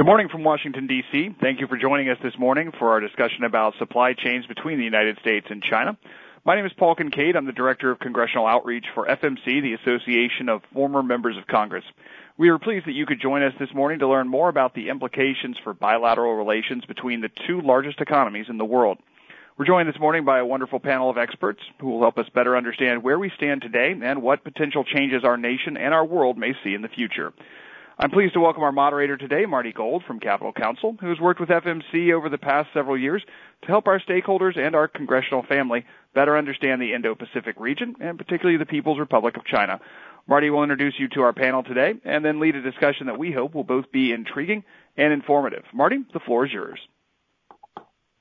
Good morning from Washington, D.C. Thank you for joining us this morning for our discussion about supply chains between the United States and China. My name is Paul Kincaid. I'm the Director of Congressional Outreach for FMC, the Association of Former Members of Congress. We are pleased that you could join us this morning to learn more about the implications for bilateral relations between the two largest economies in the world. We're joined this morning by a wonderful panel of experts who will help us better understand where we stand today and what potential changes our nation and our world may see in the future. I'm pleased to welcome our moderator today, Marty Gold from Capitol Counsel, who has worked with FMC over the past several years to help our stakeholders and our congressional family better understand the Indo-Pacific region, and particularly the People's Republic of China. Marty will introduce you to our panel today and then lead a discussion that we hope will both be intriguing and informative. Marty, the floor is yours.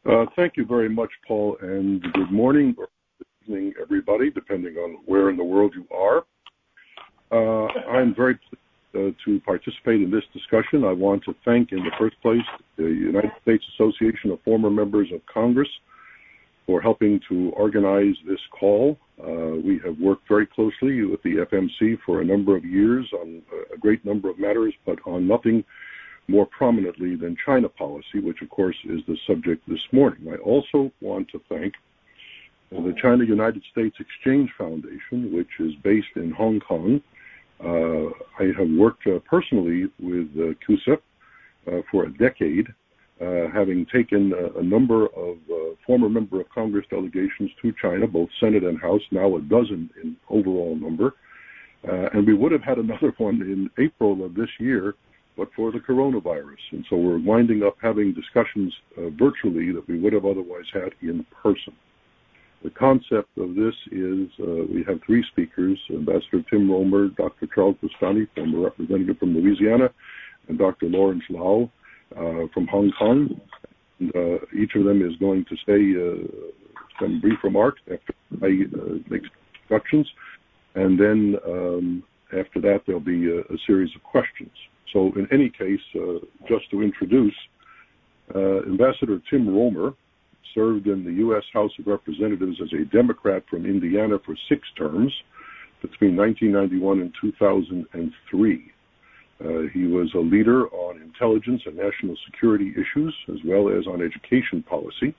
Uh, thank you very much, Paul, and good morning or evening, everybody, depending on where in the world you are. Uh, I'm very pleased Uh, to participate in this discussion. I want to thank, in the first place, the United States Association of Former Members of Congress for helping to organize this call. Uh, we have worked very closely with the FMC for a number of years on a great number of matters, but on nothing more prominently than China policy, which, of course, is the subject this morning. I also want to thank the China-United States Exchange Foundation, which is based in Hong Kong. Uh, I have worked uh, personally with uh, CUSEF for a decade, having taken a number of former member of Congress delegations to China, both Senate and House, now a dozen in overall number. Uh and we would have had another one in April of this year, but for the coronavirus. And so we're winding up having discussions virtually that we would have otherwise had in person. The concept of this is uh, we have three speakers, Ambassador Tim Roemer, Dr. Charles Boustany, former representative from Louisiana, and Dr. Lawrence Lau uh, from Hong Kong. Uh, each of them is going to say some brief remarks after I make introductions. And then, um, after that, there'll be a series of questions. So in any case, just to introduce, Ambassador Tim Roemer served in the U.S. House of Representatives as a Democrat from Indiana for six terms between 1991 and 2003. Uh, he was a leader on intelligence and national security issues, as well as on education policy.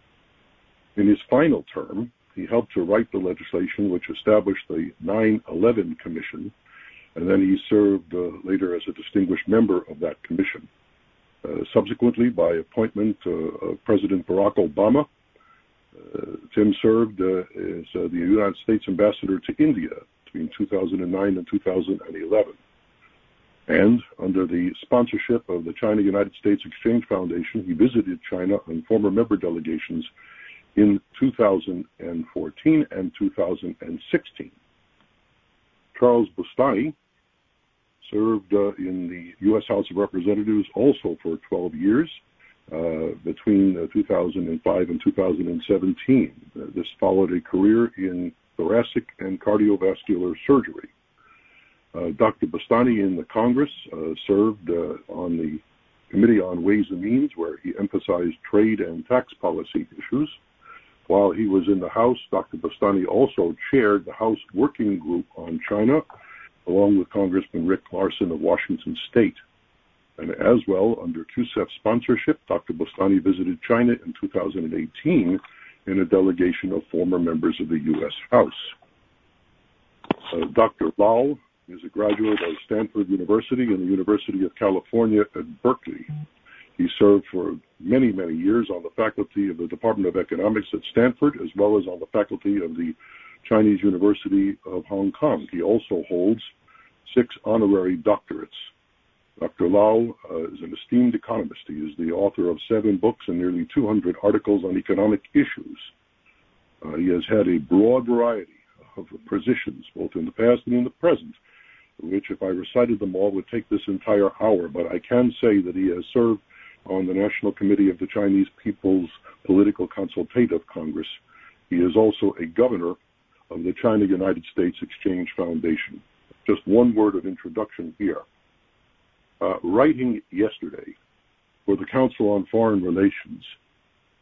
In his final term, he helped to write the legislation which established the 9/11 Commission, and then he served uh, later as a distinguished member of that commission. Uh, subsequently, by appointment of President Barack Obama, Uh, Tim served uh, as uh, the United States Ambassador to India between 2009 and 2011. and Under the sponsorship of the China-United States Exchange Foundation, he visited China on former member delegations in 2014 and 2016. Charles Boustany served in the U.S. House of Representatives also for 12 years Uh, between 2005 and 2017. Uh, this followed a career in thoracic and cardiovascular surgery. Uh, Dr. Boustany in the Congress served on the Committee on Ways and Means, where he emphasized trade and tax policy issues. While he was in the House, Dr. Boustany also chaired the House Working Group on China, along with Congressman Rick Larsen of Washington State. As well, under CUSEF's sponsorship, Dr. Boustany visited China in 2018 in a delegation of former members of the U.S. House. Uh, Dr. Lau is a graduate of Stanford University and the University of California at Berkeley. He served for many, many years on the faculty of the Department of Economics at Stanford, as well as on the faculty of the Chinese University of Hong Kong. He also holds six honorary doctorates. Dr. Lau uh, is an esteemed economist. He is the author of seven books and nearly 200 articles on economic issues. Uh, he has had a broad variety of positions, both in the past and in the present, which, if I recited them all, would take this entire hour. But I can say that he has served on the National Committee of the Chinese People's Political Consultative Congress. He is also a governor of the China-United States Exchange Foundation. Just one word of introduction here. Uh, writing yesterday for the Council on Foreign Relations,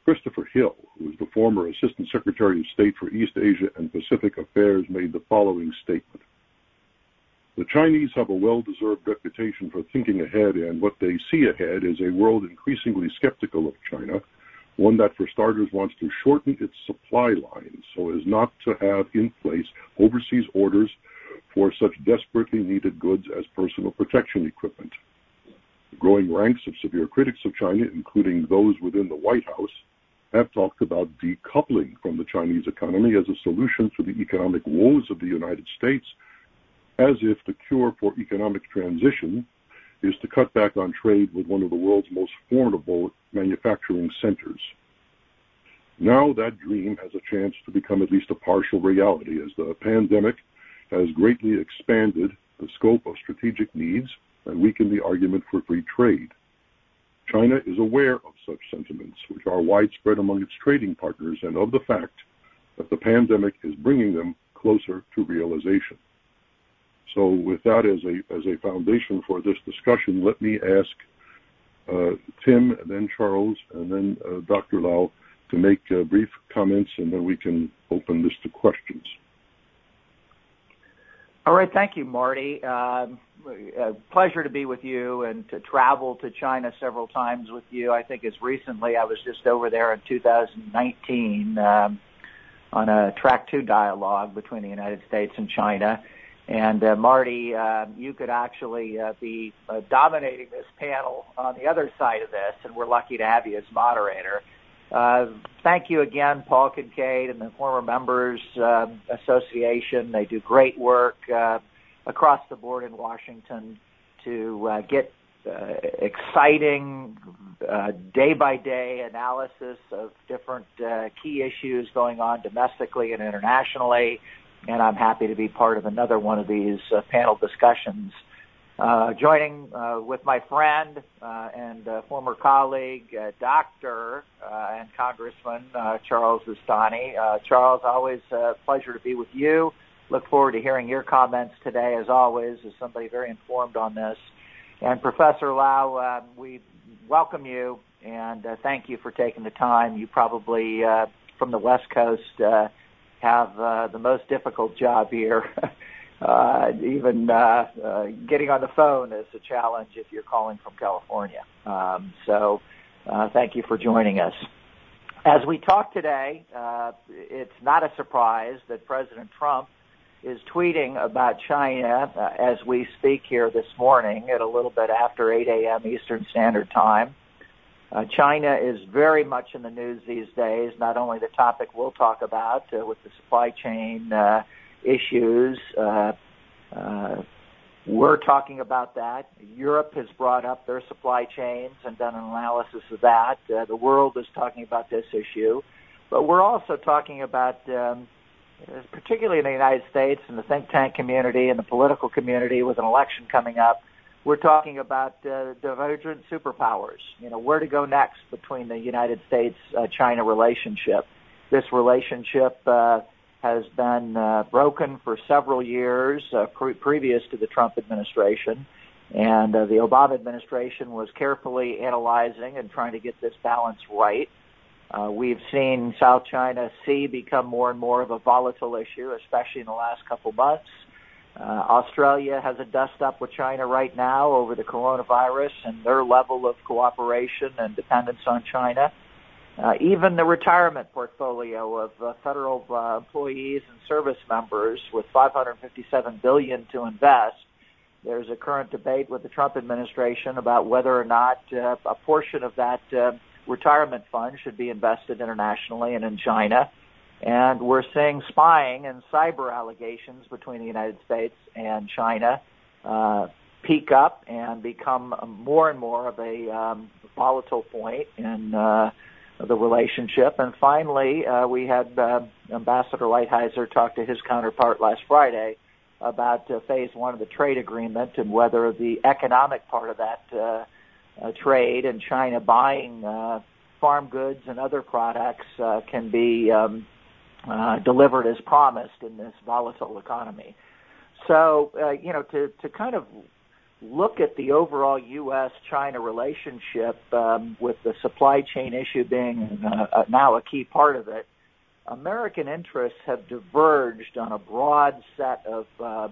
Christopher Hill, who is the former Assistant Secretary of State for East Asia and Pacific Affairs, made the following statement. The Chinese have a well deserved reputation for thinking ahead, and what they see ahead is a world increasingly skeptical of China, one that, for starters, wants to shorten its supply lines so as not to have in place overseas orders for such desperately needed goods as personal protection equipment. The growing ranks of severe critics of China, including those within the White House, have talked about decoupling from the Chinese economy as a solution to the economic woes of the United States as if the cure for economic transition is to cut back on trade with one of the world's most formidable manufacturing centers. Now that dream has a chance to become at least a partial reality as the pandemic has greatly expanded the scope of strategic needs and weaken the argument for free trade. China is aware of such sentiments, which are widespread among its trading partners, and of the fact that the pandemic is bringing them closer to realization. So, with that as a as a foundation for this discussion, let me ask uh, Tim, and then Charles, and then uh, Dr. Lau to make uh, brief comments, and then we can open this to questions. All right, thank you, Marty. Um, a pleasure to be with you and to travel to China several times with you. I think as recently I was just over there in 2019 um, on a track two dialogue between the United States and China. And uh, Marty, uh, you could actually uh, be uh, dominating this panel on the other side of this, and we're lucky to have you as moderator. Uh, thank you again, Paul Kincaid and the former members uh, association. They do great work uh, across the board in Washington to uh, get uh, exciting day by day analysis of different uh, key issues going on domestically and internationally and I'm happy to be part of another one of these panel discussions. Uh, joining uh, with my friend uh, and uh, former colleague, uh, Doctor and Congressman Charles Boustany. Charles, always a pleasure to be with you. Look forward to hearing your comments today, as always, as somebody very informed on this. And Professor Lau, we welcome you and thank you for taking the time. You probably from the West Coast have uh, the most difficult job here. uh, even uh, uh, getting on the phone is a challenge if you're calling from California. Um, so uh, thank you for joining us. As we talk today, uh, it's not a surprise that President Trump is tweeting about China uh, as we speak here this morning at a little bit after 8 a.m. Eastern Standard Time. Uh, China is very much in the news these days. Not only the topic we'll talk about uh, with the supply chain uh, issues, uh, uh, we're talking about that. Europe has brought up their supply chains and done an analysis of that. Uh, the world is talking about this issue, but we're also talking about, um, particularly in the United States and the think tank community and the political community, with an election coming up we're talking about uh, divergent superpowers. You know, where to go next between the United States-China uh, relationship. This relationship uh, has been uh, broken for several years uh, pre- previous to the Trump administration, and uh, the Obama administration was carefully analyzing and trying to get this balance right. Uh, we've seen South China Sea become more and more of a volatile issue, especially in the last couple months. Uh, Australia has a dust up with China right now over the coronavirus and their level of cooperation and dependence on China. Uh, even the retirement portfolio of uh, federal uh, employees and service members with 557 billion to invest. There's a current debate with the Trump administration about whether or not uh, a portion of that uh, retirement fund should be invested internationally and in China. And we're seeing spying and cyber allegations between the United States and China uh, peak up and become more and more of a um, volatile point in uh, the relationship. And finally, uh, we had uh, Ambassador Lighthizer talk to his counterpart last Friday about uh, phase one of the trade agreement and whether the economic part of that uh, uh, trade and China buying uh, farm goods and other products uh, can be um, uh, delivered as promised in this volatile economy. So, uh, you know, to, to kind of look at the overall U.S.-China relationship um, with the supply chain issue being uh, now a key part of it, American interests have diverged on a broad set of uh,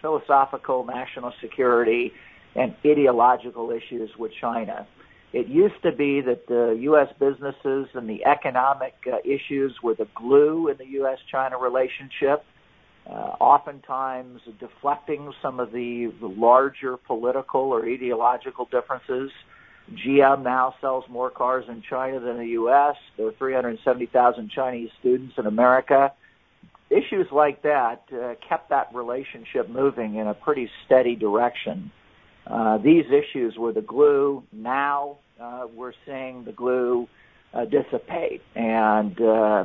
philosophical national security and ideological issues with China. It used to be that the U.S. businesses and the economic uh, issues were the glue in the U.S.-China relationship, uh, oftentimes deflecting some of the, the larger political or ideological differences. GM now sells more cars in China than the U.S. There are 370,000 Chinese students in America. Issues like that uh, kept that relationship moving in a pretty steady direction. Uh, these issues were the glue. Now uh, we're seeing the glue uh, dissipate, and uh,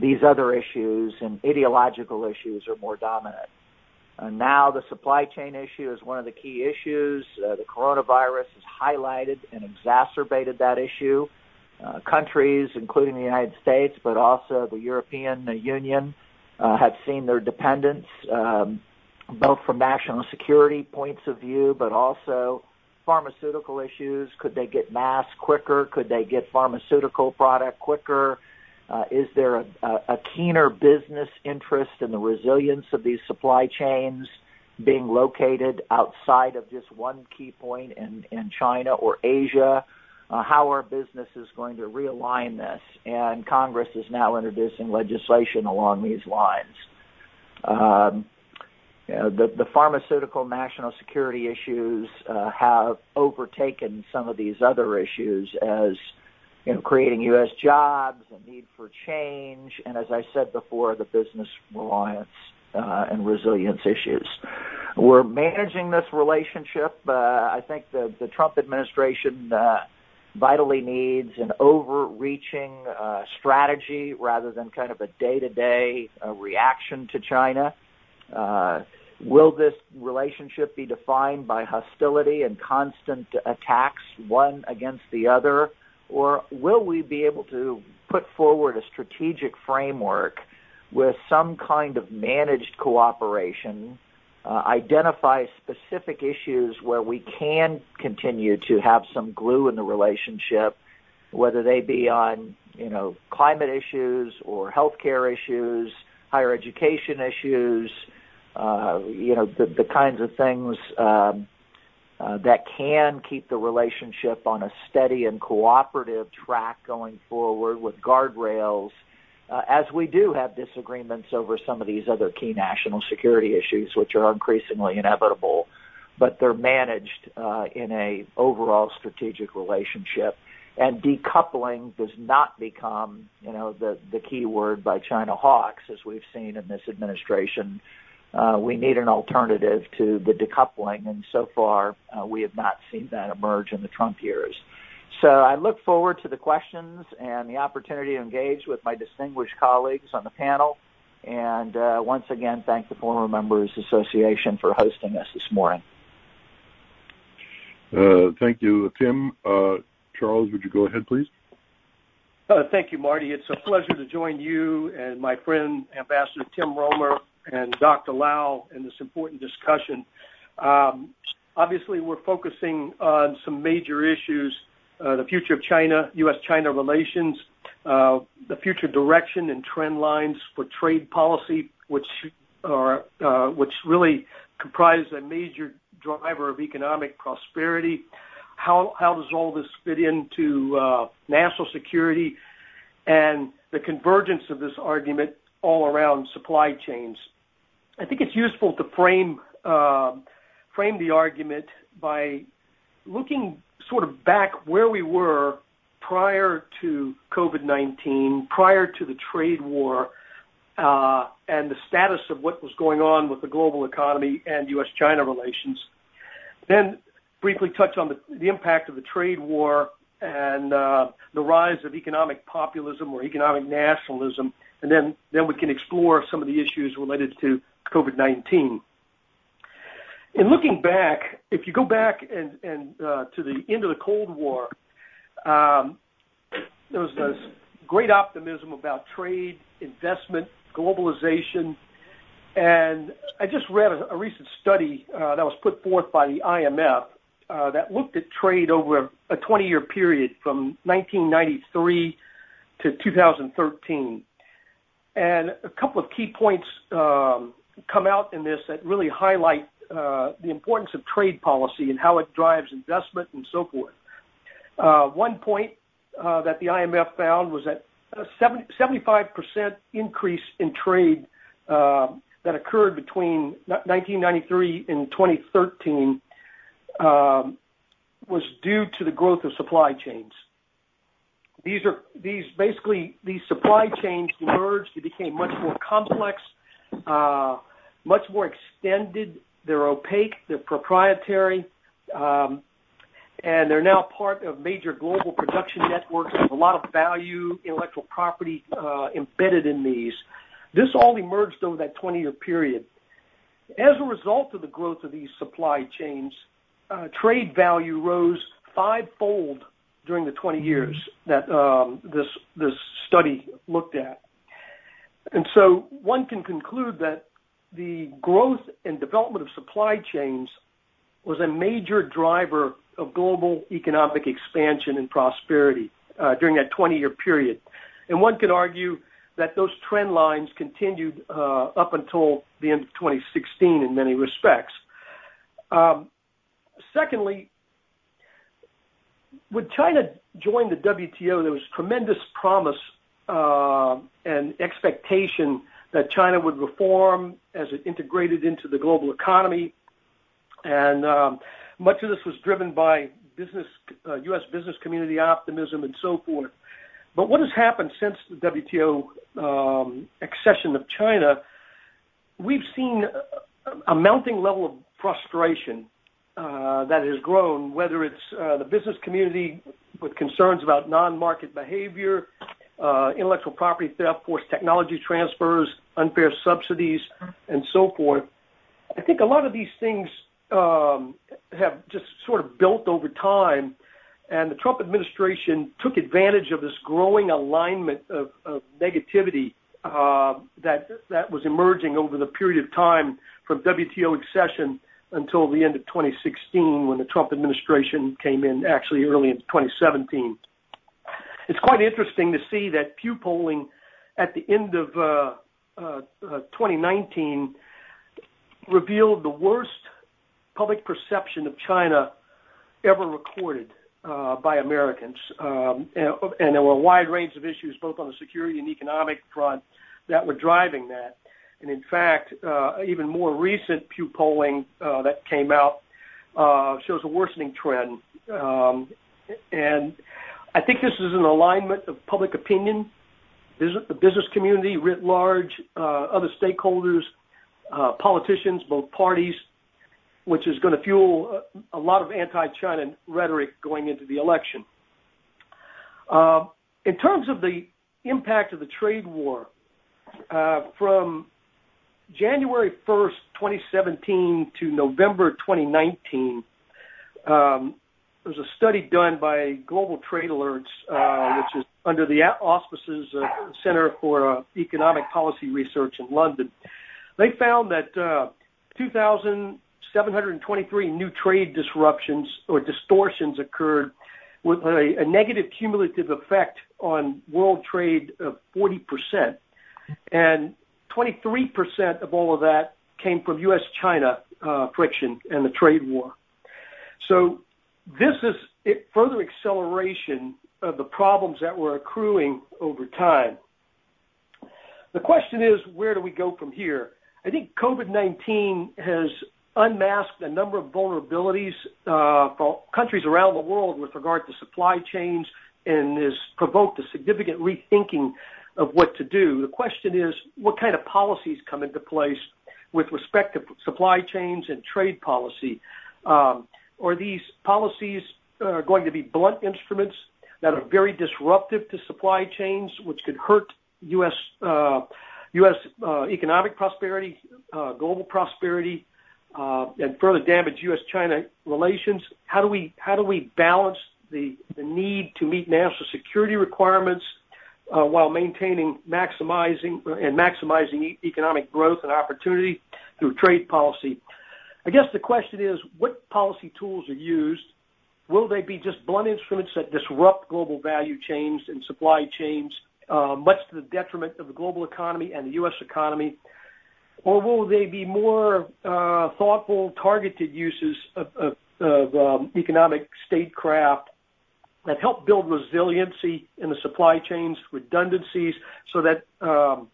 these other issues and ideological issues are more dominant. Uh, now the supply chain issue is one of the key issues. Uh, the coronavirus has highlighted and exacerbated that issue. Uh, countries, including the United States, but also the European Union, uh, have seen their dependence um, both from national security points of view, but also pharmaceutical issues. Could they get masks quicker? Could they get pharmaceutical product quicker? Uh, is there a, a, keener business interest in the resilience of these supply chains being located outside of just one key point in, in China or Asia? Uh, how are businesses going to realign this? And Congress is now introducing legislation along these lines. Um, you know, the, the pharmaceutical national security issues uh, have overtaken some of these other issues as you know, creating U.S. jobs, a need for change, and as I said before, the business reliance uh, and resilience issues. We're managing this relationship. Uh, I think the, the Trump administration uh, vitally needs an overreaching uh, strategy rather than kind of a day-to-day uh, reaction to China. Uh, Will this relationship be defined by hostility and constant attacks one against the other? Or will we be able to put forward a strategic framework with some kind of managed cooperation, uh, identify specific issues where we can continue to have some glue in the relationship, whether they be on, you know, climate issues or healthcare issues, higher education issues, uh, you know, the, the kinds of things um, uh, that can keep the relationship on a steady and cooperative track going forward with guardrails, uh, as we do have disagreements over some of these other key national security issues, which are increasingly inevitable, but they're managed uh, in a overall strategic relationship. And decoupling does not become, you know, the, the key word by China hawks, as we've seen in this administration uh, we need an alternative to the decoupling, and so far uh, we have not seen that emerge in the Trump years. So I look forward to the questions and the opportunity to engage with my distinguished colleagues on the panel. And uh, once again, thank the Former Members Association for hosting us this morning. Uh, thank you, Tim. Uh, Charles, would you go ahead, please? Uh, thank you, Marty. It's a pleasure to join you and my friend Ambassador Tim Roemer and Dr. Lau in this important discussion. Um, obviously, we're focusing on some major issues, uh, the future of China, U.S.-China relations, uh, the future direction and trend lines for trade policy, which are uh, which really comprise a major driver of economic prosperity. How how does all this fit into uh, national security and the convergence of this argument all around supply chains? I think it's useful to frame uh, frame the argument by looking sort of back where we were prior to COVID-19, prior to the trade war, uh, and the status of what was going on with the global economy and U.S.-China relations. Then briefly touch on the, the impact of the trade war and uh, the rise of economic populism or economic nationalism, and then, then we can explore some of the issues related to COVID-19. In looking back, if you go back and, and uh, to the end of the Cold War, um, there was this great optimism about trade, investment, globalization, and I just read a, a recent study uh, that was put forth by the IMF uh, that looked at trade over a 20-year period from 1993 to 2013. And a couple of key points um, come out in this that really highlight uh, the importance of trade policy and how it drives investment and so forth. Uh, one point uh, that the IMF found was that a 70, 75% increase in trade uh, that occurred between 1993 and 2013 um, was due to the growth of supply chains. These are these basically these supply chains emerged. They became much more complex, uh, much more extended. They're opaque. They're proprietary. Um, and they're now part of major global production networks with a lot of value, intellectual property uh, embedded in these. This all emerged over that 20-year period. As a result of the growth of these supply chains, uh, trade value rose fivefold during the 20 years that um, this this study looked at. And so one can conclude that the growth and development of supply chains was a major driver of global economic expansion and prosperity uh, during that 20-year period. And one could argue that those trend lines continued uh, up until the end of 2016 in many respects. Um, secondly, when China joined the WTO, there was tremendous promise uh, and expectation that China would reform as it integrated into the global economy. And um, much of this was driven by business, uh, U.S. business community optimism and so forth. But what has happened since the WTO um, accession of China, we've seen a mounting level of frustration uh, that has grown, whether it's uh, the business community with concerns about non-market behavior, uh, intellectual property theft, forced technology transfers, unfair subsidies, and so forth. I think a lot of these things um, have just sort of built over time, and the Trump administration took advantage of this growing alignment of, of negativity uh, that that was emerging over the period of time from WTO accession until the end of 2016, when the Trump administration came in, actually early in 2017. It's quite interesting to see that Pew polling at the end of uh, uh, 2019 revealed the worst public perception of China ever recorded uh, by Americans. Um, and, there were a wide range of issues, both on the security and economic front, that were driving that. And in fact, uh, even more recent Pew polling uh, that came out uh, shows a worsening trend. I think this is an alignment of public opinion, the business community writ large, uh, other stakeholders, uh, politicians, both parties, which is going to fuel a lot of anti-China rhetoric going into the election. Uh, in terms of the impact of the trade war, uh, from January 1st, 2017 to November 2019, there was a study done by Global Trade Alerts, uh, which is under the auspices of the Center for uh, Economic Policy Research in London. They found that uh, 2,000 723 new trade disruptions or distortions occurred with a, a negative cumulative effect on world trade of 40%. And 23% of all of that came from U.S. China uh, friction and the trade war. So this is further acceleration of the problems that were accruing over time. The question is, where do we go from here? I think COVID 19 has unmasked a number of vulnerabilities uh, for countries around the world with regard to supply chains and has provoked a significant rethinking of what to do. The question is, what kind of policies come into place with respect to supply chains and trade policy? Are these policies uh, going to be blunt instruments that are very disruptive to supply chains, which could hurt U.S. Uh, U.S. Uh, economic prosperity, global prosperity, and further damage U.S.-China relations? How do we how do we balance the the need to meet national security requirements while maintaining maximizing and maximizing economic growth and opportunity through trade policy? I guess the question is, what policy tools are used? Will they be just blunt instruments that disrupt global value chains and supply chains, uh, much to the detriment of the global economy and the U.S. economy? or will they be more uh, thoughtful, targeted uses of, um, economic statecraft that help build resiliency in the supply chains, redundancies, so that um,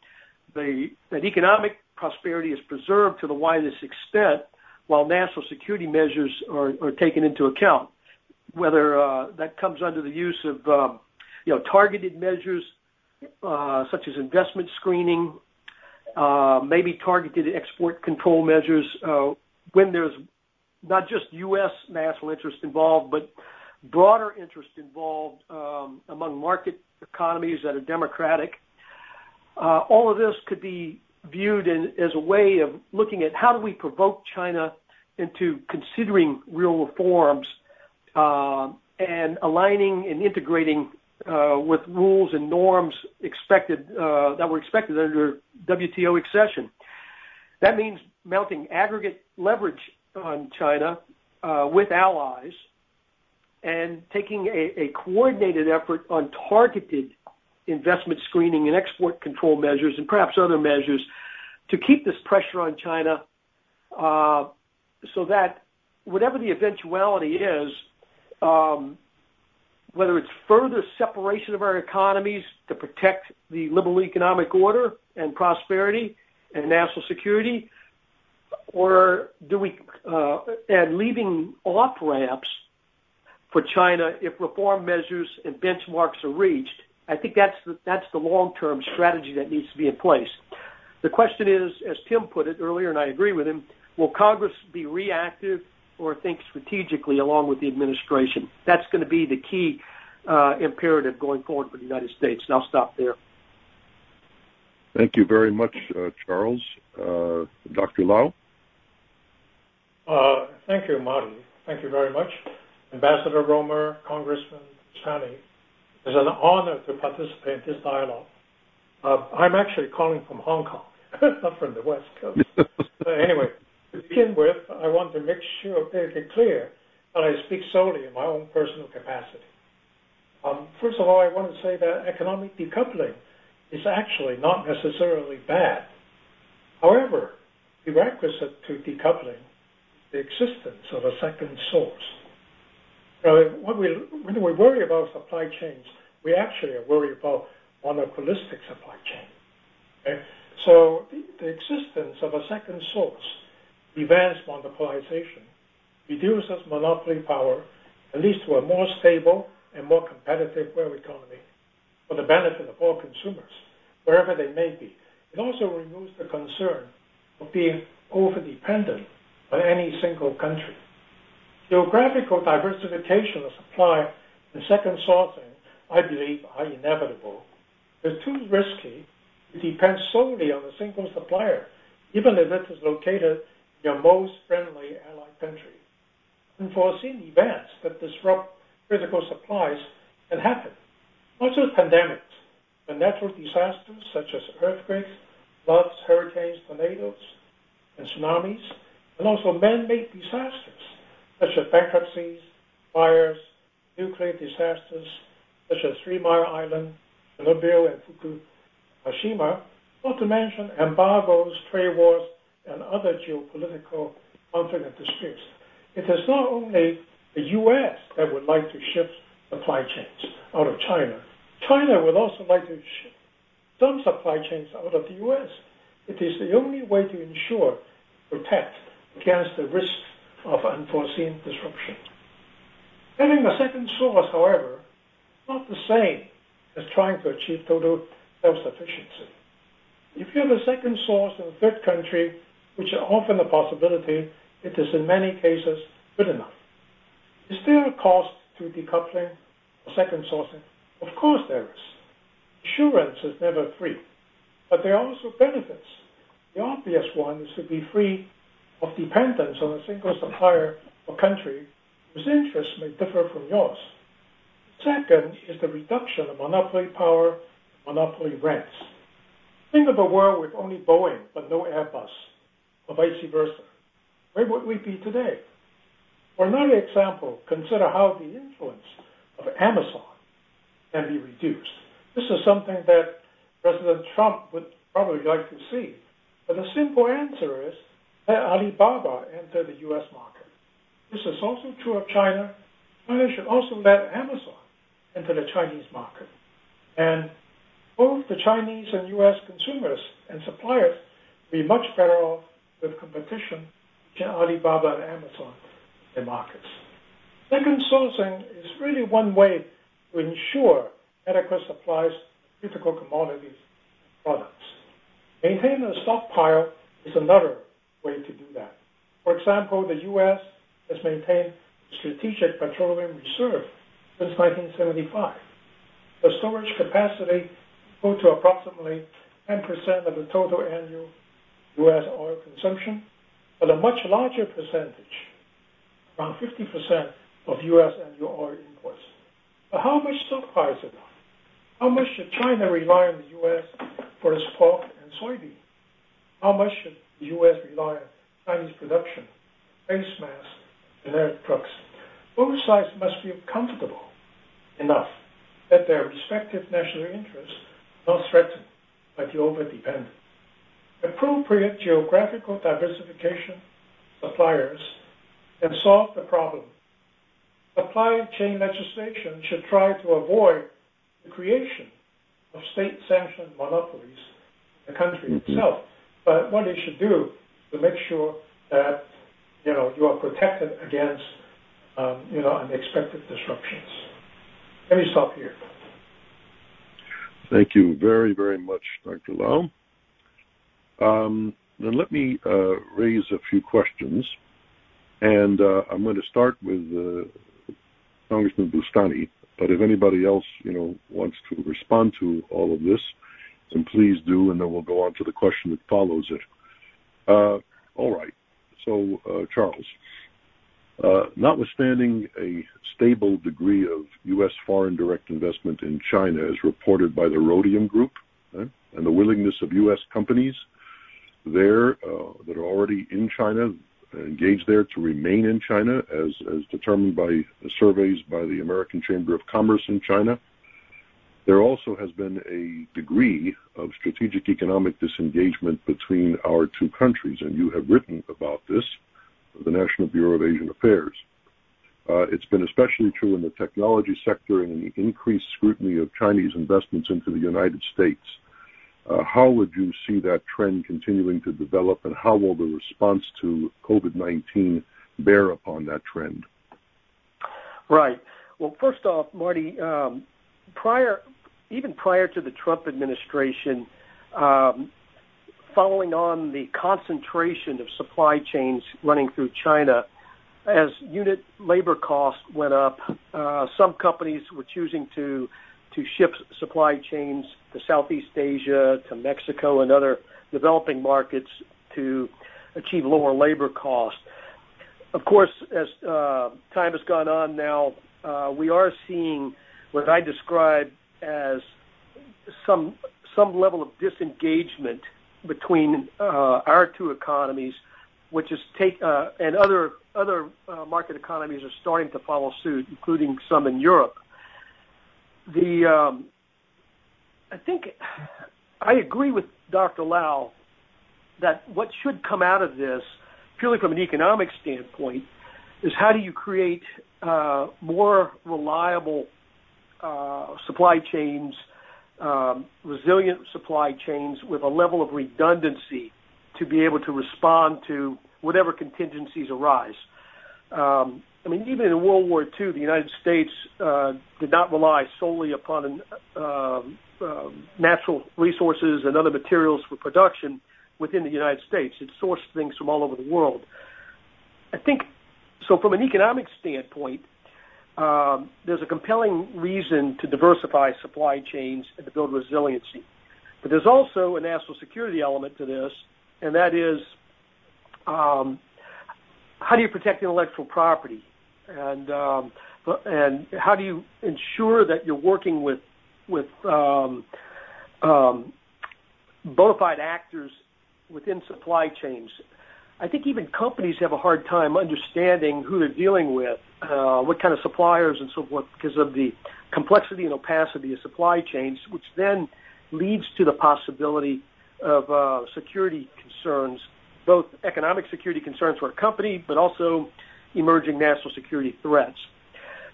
the, that economic prosperity is preserved to the widest extent, while national security measures are, are taken into account. Whether uh, that comes under the use of um, you know targeted measures uh, such as investment screening, uh, maybe targeted export control measures uh, when there's not just U.S. national interest involved, but broader interest involved um, among market economies that are democratic. Uh, all of this could be viewed as a way of looking at how do we provoke China into considering real reforms uh, and aligning and integrating uh, with rules and norms expected uh, that were expected under WTO accession. That means mounting aggregate leverage on China uh, with allies and taking a, a coordinated effort on targeted investment screening and export control measures and perhaps other measures to keep this pressure on China uh, so that whatever the eventuality is, um, whether it's further separation of our economies to protect the liberal economic order and prosperity and national security, or do we uh, and leaving off ramps for China if reform measures and benchmarks are reached? I think that's the, that's the long-term strategy that needs to be in place. The question is, as Tim put it earlier, and I agree with him, will Congress be reactive or think strategically along with the administration? That's going to be the key uh, imperative going forward for the United States. And I'll stop there. Thank you very much, uh, Charles. Uh, Dr. Lau? Uh, thank you, Marty. Thank you very much. Ambassador Roemer, Congressman Stani, it's an honor to participate in this dialogue. Uh, I'm actually calling from Hong Kong, not from the West Coast. anyway, to begin with, I want to make sure, make it clear that I speak solely in my own personal capacity. Um, first of all, I want to say that economic decoupling is actually not necessarily bad. However, prerequisite to decoupling is the existence of a second source. When we, worry about supply chains, we actually are worried about monopolistic supply chain. Okay? So the, the existence of a second source prevents monopolization, reduces monopoly power, and leads to a more stable and more competitive world economy for the benefit of all consumers, wherever they may be. It also removes the concern of being over-dependent on any single country. Geographical diversification of supply and second sourcing, I believe, are inevitable. It's too risky to depend solely on a single supplier, even if it is located in your most friendly allied country. Unforeseen events that disrupt critical supplies can happen. Not just pandemics, but natural disasters such as earthquakes, floods, hurricanes, tornadoes, and tsunamis, and also man-made disasters such as bankruptcies, fires, nuclear disasters such as Three Mile Island, Chernobyl, and Fukushima, not to mention embargoes, trade wars, and other geopolitical conflict and disputes. It is not only the U.S. that would like to shift supply chains out of China. China would also like to shift some supply chains out of the U.S. It is the only way to ensure, protect against the risk of unforeseen disruption. Having a second source, however, is not the same as trying to achieve total self-sufficiency. If you have a second source in a third country, which is often a possibility, it is in many cases good enough. Is there a cost to decoupling or second sourcing? Of course there is. Insurance is never free, but there are also benefits. The obvious one is to be free of dependence on a single supplier or country whose interests may differ from yours. Second is the reduction of monopoly power, monopoly rents. Think of a world with only Boeing but no Airbus, or vice versa. Where would we be today? For another example, consider how the influence of Amazon can be reduced. This is something that President Trump would probably like to see. But the simple answer is let Alibaba enter the U.S. market. This is also true of China. China should also let Amazon enter the Chinese market. And both the Chinese and U.S. consumers and suppliers will be much better off with competition between Alibaba and Amazon in markets. Second sourcing is really one way to ensure adequate supplies of critical commodities and products. Maintaining a stockpile is another way to do that. For example, the U.S. has maintained strategic petroleum reserve since 1975. The storage capacity equal to approximately 10% of the total annual U.S. oil consumption, but a much larger percentage, around 50% of U.S. annual oil imports. But how much stockpile is enough? How much should China rely on the U.S. for its pork and soybean? How much should the U.S. rely on Chinese production, face masks, and generic drugs? Both sides must feel comfortable enough that their respective national interests are not threatened by the overdependence. Appropriate geographical diversification of suppliers can solve the problem. Supply chain legislation should try to avoid the creation of state-sanctioned monopolies in the country mm-hmm. itself. But what you should do to make sure that you know you are protected against um, you know unexpected disruptions. Let me stop here. Thank you very, very much, Dr. Lau. Um, then let me uh, raise a few questions. And uh, I'm going to start with uh, Congressman Boustany. But if anybody else you know, wants to respond to all of this, then please do, and then we'll go on to the question that follows it. Uh, all right. So, uh, Charles, uh, notwithstanding a stable degree of U.S. foreign direct investment in China, as reported by the Rhodium Group, eh, and the willingness of U.S. companies there that are already in China, engaged there to remain in China, as determined by surveys by the American Chamber of Commerce in China, there also has been a degree of strategic economic disengagement between our two countries. And you have written about this for the National Bureau of Asian Affairs. Uh, it's been especially true in the technology sector and in the increased scrutiny of Chinese investments into the United States. Uh, how would you see that trend continuing to develop, and how will the response to COVID-19 bear upon that trend? Right. Well, first off, Marty, um, even prior to the Trump administration, um, following on the concentration of supply chains running through China, as unit labor costs went up, uh, some companies were choosing to to shift supply chains to Southeast Asia, to Mexico, and other developing markets to achieve lower labor costs. Of course, as uh, time has gone on now, uh, we are seeing what I describe as some some level of disengagement between uh, our two economies, which is take uh, and other other uh, market economies are starting to follow suit, including some in Europe. The um, I think I agree with Dr. Lau that what should come out of this, purely from an economic standpoint, is how do you create uh, more reliable Uh, supply chains, um, resilient supply chains with a level of redundancy to be able to respond to whatever contingencies arise. Um, I mean, even in World War II, the United States uh, did not rely solely upon um, natural resources and other materials for production within the United States. It sourced things from all over the world. I think so from an economic standpoint, there's a compelling reason to diversify supply chains and to build resiliency. But there's also a national security element to this, and that is um, how do you protect intellectual property? And um, and how do you ensure that you're working with with um, bona fide actors within supply chains? I think even companies have a hard time understanding who they're dealing with, what kind of suppliers and so forth, because of the complexity and opacity of supply chains, which then leads to the possibility of uh, security concerns, both economic security concerns for a company, but also emerging national security threats.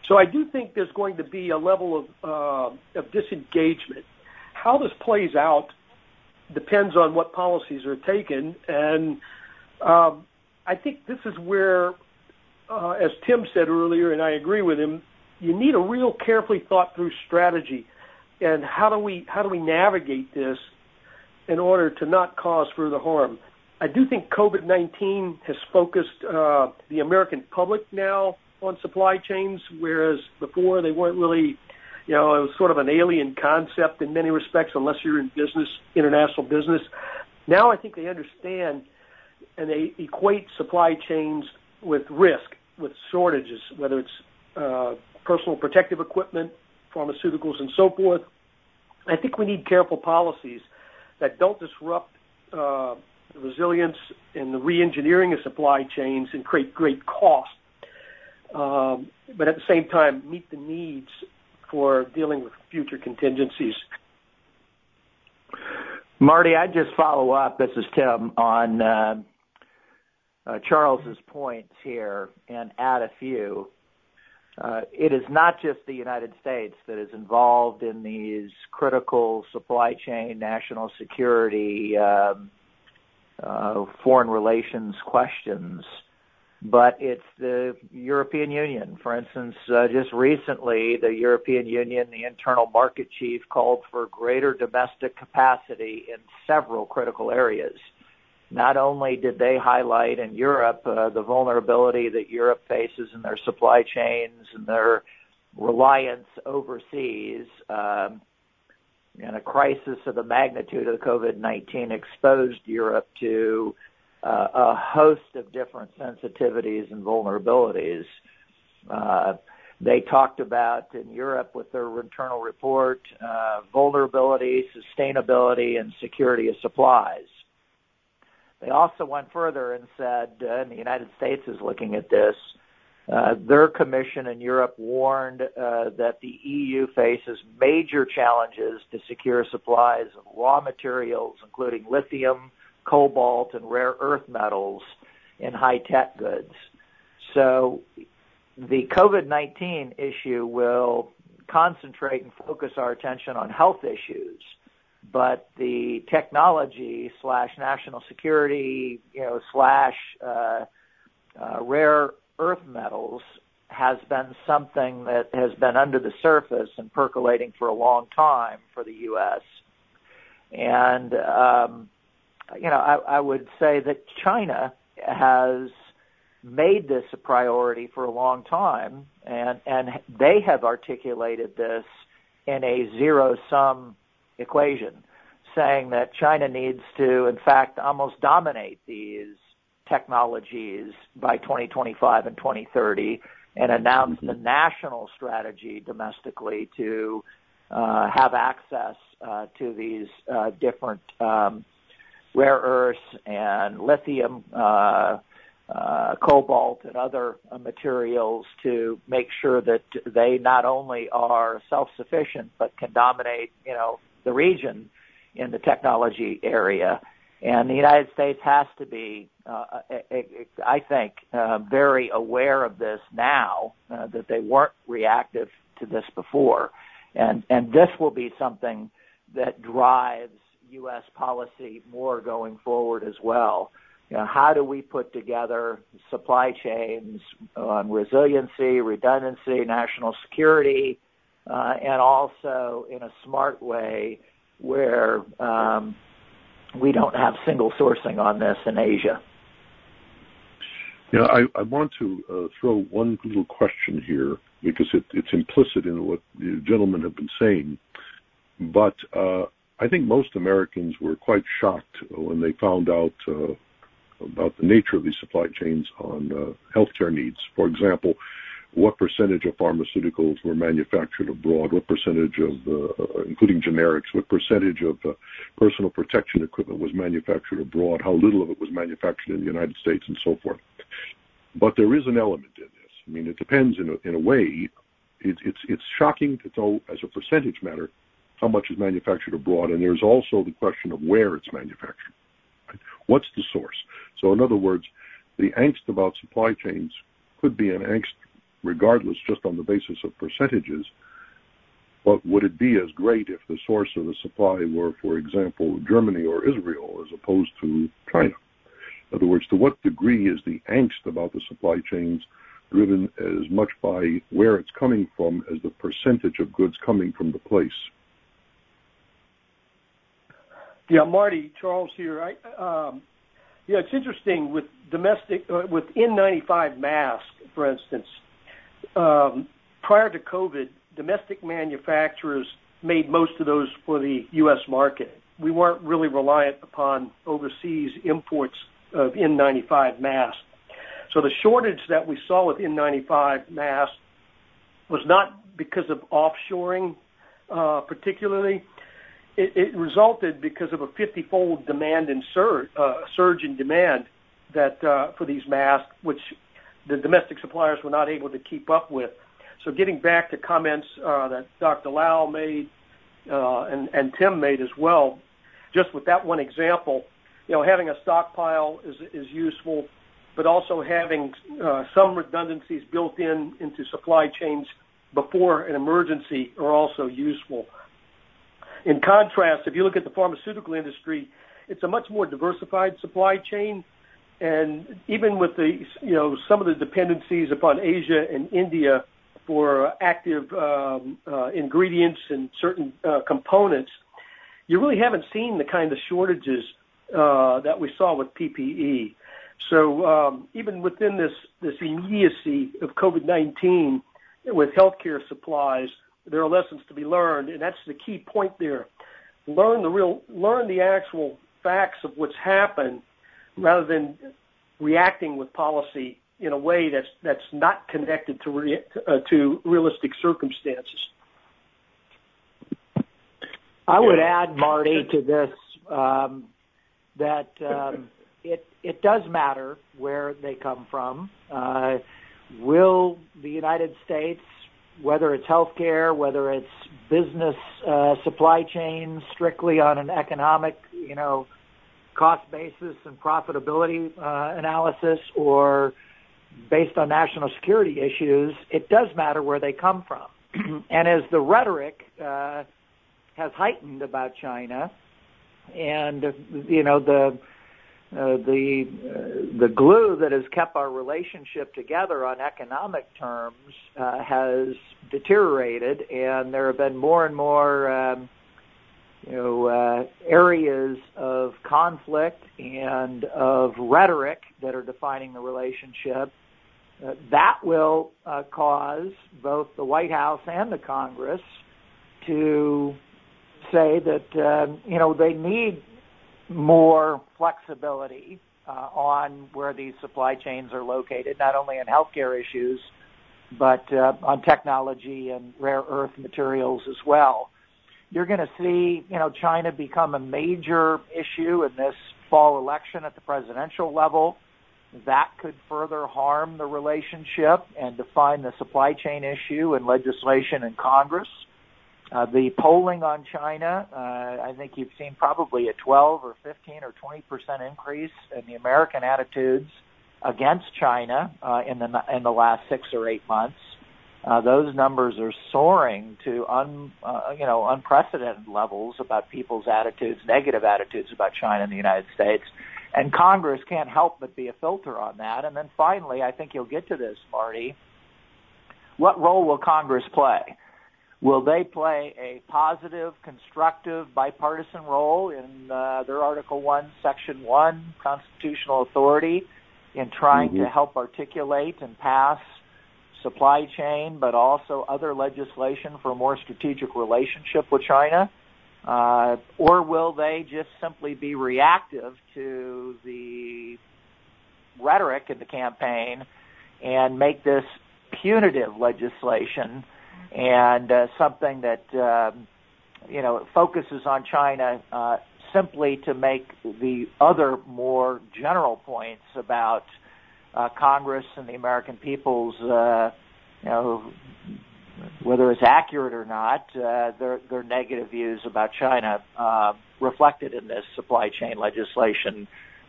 So I do think there's going to be a level of, uh, of disengagement. How this plays out depends on what policies are taken, and um, I think this is where, uh, as Tim said earlier, and I agree with him, you need a real carefully thought through strategy. And how do we how do we navigate this in order to not cause further harm? I do think COVID nineteen has focused uh, the American public now on supply chains, whereas before they weren't really, you know, it was sort of an alien concept in many respects, unless you're in business, international business. Now I think they understand and they equate supply chains with risk, with shortages, whether it's uh, personal protective equipment, pharmaceuticals, and so forth. I think we need careful policies that don't disrupt uh, resilience and the re-engineering of supply chains and create great cost, um, but at the same time meet the needs for dealing with future contingencies. Marty, I'd just follow up. This is Tim on uh, uh, Charles's points here and add a few. Uh, it is not just the United States that is involved in these critical supply chain, national security, um, uh, foreign relations questions, but it's the European Union. For instance, uh, just recently, the European Union, the internal market chief, called for greater domestic capacity in several critical areas. Not only did they highlight in Europe uh, the vulnerability that Europe faces in their supply chains and their reliance overseas, um, and a crisis of the magnitude of COVID-19 exposed Europe to uh, a host of different sensitivities and vulnerabilities. Uh, they talked about in Europe with their internal report uh, vulnerability, sustainability, and security of supplies. They also went further and said, uh, and the United States is looking at this, uh, their commission in Europe warned uh, that the EU faces major challenges to secure supplies of raw materials, including lithium, cobalt, and rare earth metals in high tech goods. So the COVID 19 issue will concentrate and focus our attention on health issues but the technology slash national security, you know, slash uh, uh, rare earth metals has been something that has been under the surface and percolating for a long time for the U.S. And um, you know, I, I would say that China has made this a priority for a long time, and and they have articulated this in a zero sum equation, saying that China needs to, in fact, almost dominate these technologies by 2025 and 2030 and announce the national strategy domestically to uh, have access uh, to these uh, different um, rare earths and lithium, uh, uh, cobalt, and other uh, materials to make sure that they not only are self-sufficient but can dominate, you know, the region in the technology area. And the United States has to be, uh, I think, uh, very aware of this now uh, that they weren't reactive to this before, and and this will be something that drives U.S. policy more going forward as well. You know, how do we put together supply chains on resiliency, redundancy, national security, uh, and also in a smart way where um, we don't have single sourcing on this in Asia. Yeah, I, want to uh, throw one little question here because it, it's implicit in what the gentlemen have been saying. But uh, I think most Americans were quite shocked when they found out about the nature of these supply chains on uh, healthcare needs. For example, what percentage of pharmaceuticals were manufactured abroad, what percentage of, uh, including generics, what percentage of uh, personal protection equipment was manufactured abroad, how little of it was manufactured in the United States, and so forth. But there is an element in this. I mean, it depends in a, way. It, it's it's shocking to know as a percentage matter how much is manufactured abroad, and there's also the question of where it's manufactured. What's the source? So, in other words, the angst about supply chains could be an angst regardless, just on the basis of percentages. But would it be as great if the source of the supply were, for example, Germany or Israel, as opposed to China? In other words, to what degree is the angst about the supply chains driven as much by where it's coming from as the percentage of goods coming from the place? Yeah, Marty, Charles here. I, um, yeah, it's interesting with domestic, uh, with N95 masks, for instance. Um, prior to COVID, domestic manufacturers made most of those for the U.S. market. We weren't really reliant upon overseas imports of N95 masks. So the shortage that we saw with N95 masks was not because of offshoring, uh, particularly it, it resulted because of a 50-fold demand in surge, uh, surge in demand that uh, for these masks, which the domestic suppliers were not able to keep up with. So getting back to comments uh, that Dr. Lau made uh, and, and Tim made as well, just with that one example, you know, having a stockpile is, is useful, but also having uh, some redundancies built in into supply chains before an emergency are also useful. In contrast, if you look at the pharmaceutical industry, it's a much more diversified supply chain. And even with the, you know, some of the dependencies upon Asia and India for active um, uh, ingredients and certain uh, components, you really haven't seen the kind of shortages uh, that we saw with PPE. So um, even within this this immediacy of COVID-19 with healthcare supplies, there are lessons to be learned, and that's the key point there. Learn the real, learn the actual facts of what's happened, rather than reacting with policy in a way that's that's not connected to re, uh, to realistic circumstances. I would add, Marty, to this um, that um, it it does matter where they come from. Uh, will the United States whether it's healthcare, whether it's business uh, supply chains, strictly on an economic, you know, cost basis and profitability uh, analysis, or based on national security issues, it does matter where they come from. and as the rhetoric uh, has heightened about China, and you know the uh, the uh, the glue that has kept our relationship together on economic terms uh, has deteriorated, and there have been more and more um, you know uh, areas of conflict and of rhetoric that are defining the relationship. That will cause both the White House and the Congress to say that uh, you know they need more flexibility uh, on where these supply chains are located, not only in healthcare issues, but uh, on technology and rare earth materials as well. You're going to see, you know, China become a major issue in this fall election at the presidential level. That could further harm the relationship and define the supply chain issue in legislation in Congress. Uh, the polling on China, uh, I think you've seen probably a 12 or 15 or 20 percent increase in the American attitudes against China uh, in the in the last six or eight months. Uh, those numbers are soaring to un, uh, you know unprecedented levels about people's attitudes, negative attitudes about China in the United States, and Congress can't help but be a filter on that. And then finally, I think you'll get to this, Marty. What role will Congress play? Will they play a positive, constructive, bipartisan role in uh, their Article 1, Section 1 constitutional authority in trying mm-hmm. to help articulate and pass supply chain, but also other legislation for a more strategic relationship with China? Uh, or will they just simply be reactive to the rhetoric in the campaign and make this punitive legislation and uh, something that um, you know focuses on China uh, simply to make the other more general points about uh, Congress and the American people's uh, you know whether it's accurate or not, uh, their their negative views about China uh, reflected in this supply chain legislation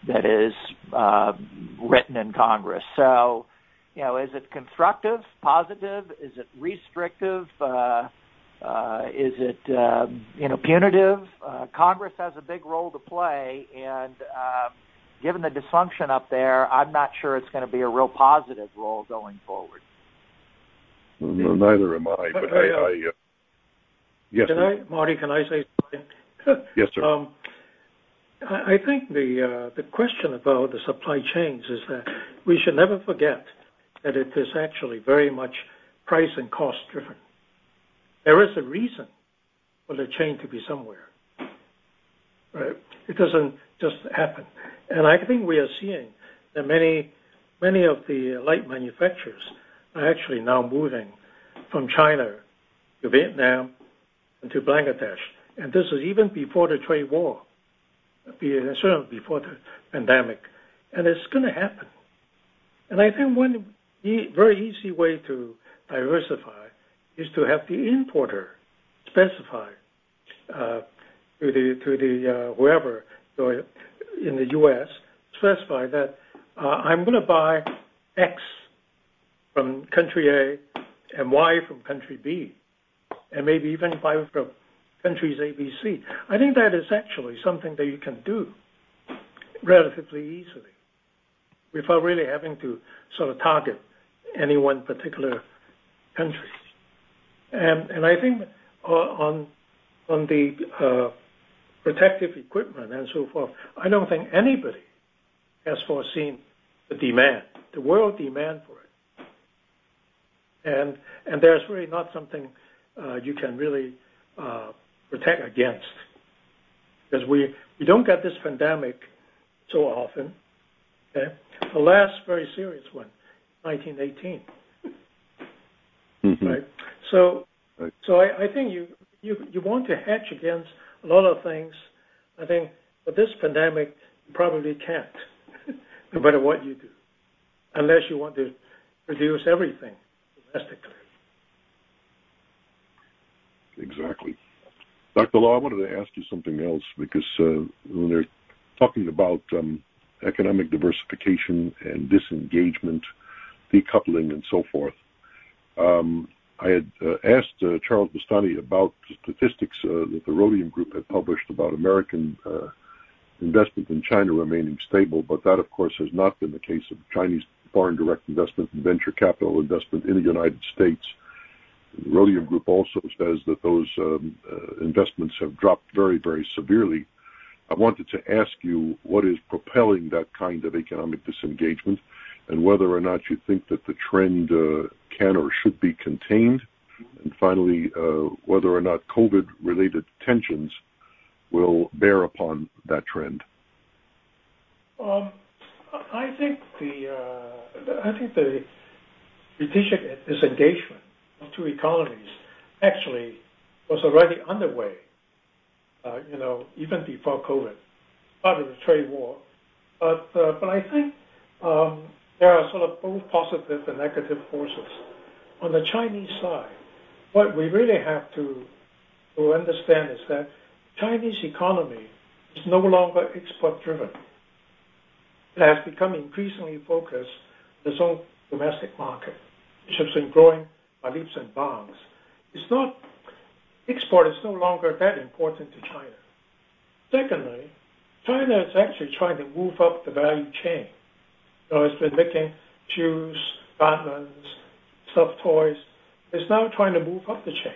that is uh, written in Congress. So, you know, is it constructive, positive? Is it restrictive? Uh, uh, is it um, you know punitive? Uh, Congress has a big role to play, and uh, given the dysfunction up there, I'm not sure it's going to be a real positive role going forward. No, neither am I. But I, I uh, yes. Can I, Marty? Can I say something? yes, sir. Um, I, I think the uh, the question about the supply chains is that we should never forget that it is actually very much price and cost driven. There is a reason for the chain to be somewhere. Right? It doesn't just happen. And I think we are seeing that many many of the light manufacturers are actually now moving from China to Vietnam and to Bangladesh. And this is even before the trade war, certainly before the pandemic. And it's going to happen. And I think one very easy way to diversify is to have the importer specify uh, to the to the uh, whoever in the U.S. specify that uh, I'm going to buy X from country A and Y from country B, and maybe even buy from countries A, B, C. I think that is actually something that you can do relatively easily without really having to sort of target any one particular country. And, I think on on the uh, protective equipment and so forth, I don't think anybody has foreseen the demand, the world demand for it. And there's really not something uh, you can really uh, protect against because we we don't get this pandemic so often. Okay, the last very serious one, 1918. Mm-hmm. Right. So, right. so I, I think you, you you want to hedge against a lot of things. I think, but this pandemic, you probably can't, no matter what you do, unless you want to reduce everything domestically. Exactly. Dr. Lau, I wanted to ask you something else because uh, when they're talking about um, economic diversification and disengagement, decoupling, and so forth, um, I had uh, asked uh, Charles Boustany about the statistics uh, that the Rhodium Group had published about American uh, investment in China remaining stable, but that, of course, has not been the case of Chinese foreign direct investment and venture capital investment in the United States. The Rhodium Group also says that those um, uh, investments have dropped very, very severely. I wanted to ask you what is propelling that kind of economic disengagement and whether or not you think that the trend uh, can or should be contained, and finally, uh, whether or not COVID-related tensions will bear upon that trend. Um, I think the uh, I think the strategic disengagement of two economies actually was already underway. You know, even before COVID, part of the trade war. But but I think um, there are sort of both positive and negative forces. On the Chinese side, what we really have to, to understand is that Chinese economy is no longer export driven. It has become increasingly focused on its own domestic market, which has been growing by leaps and bounds. Export is no longer that important to China. Secondly, China is actually trying to move up the value chain it's been making shoes, garments, stuffed toys. It's now trying to move up the chain.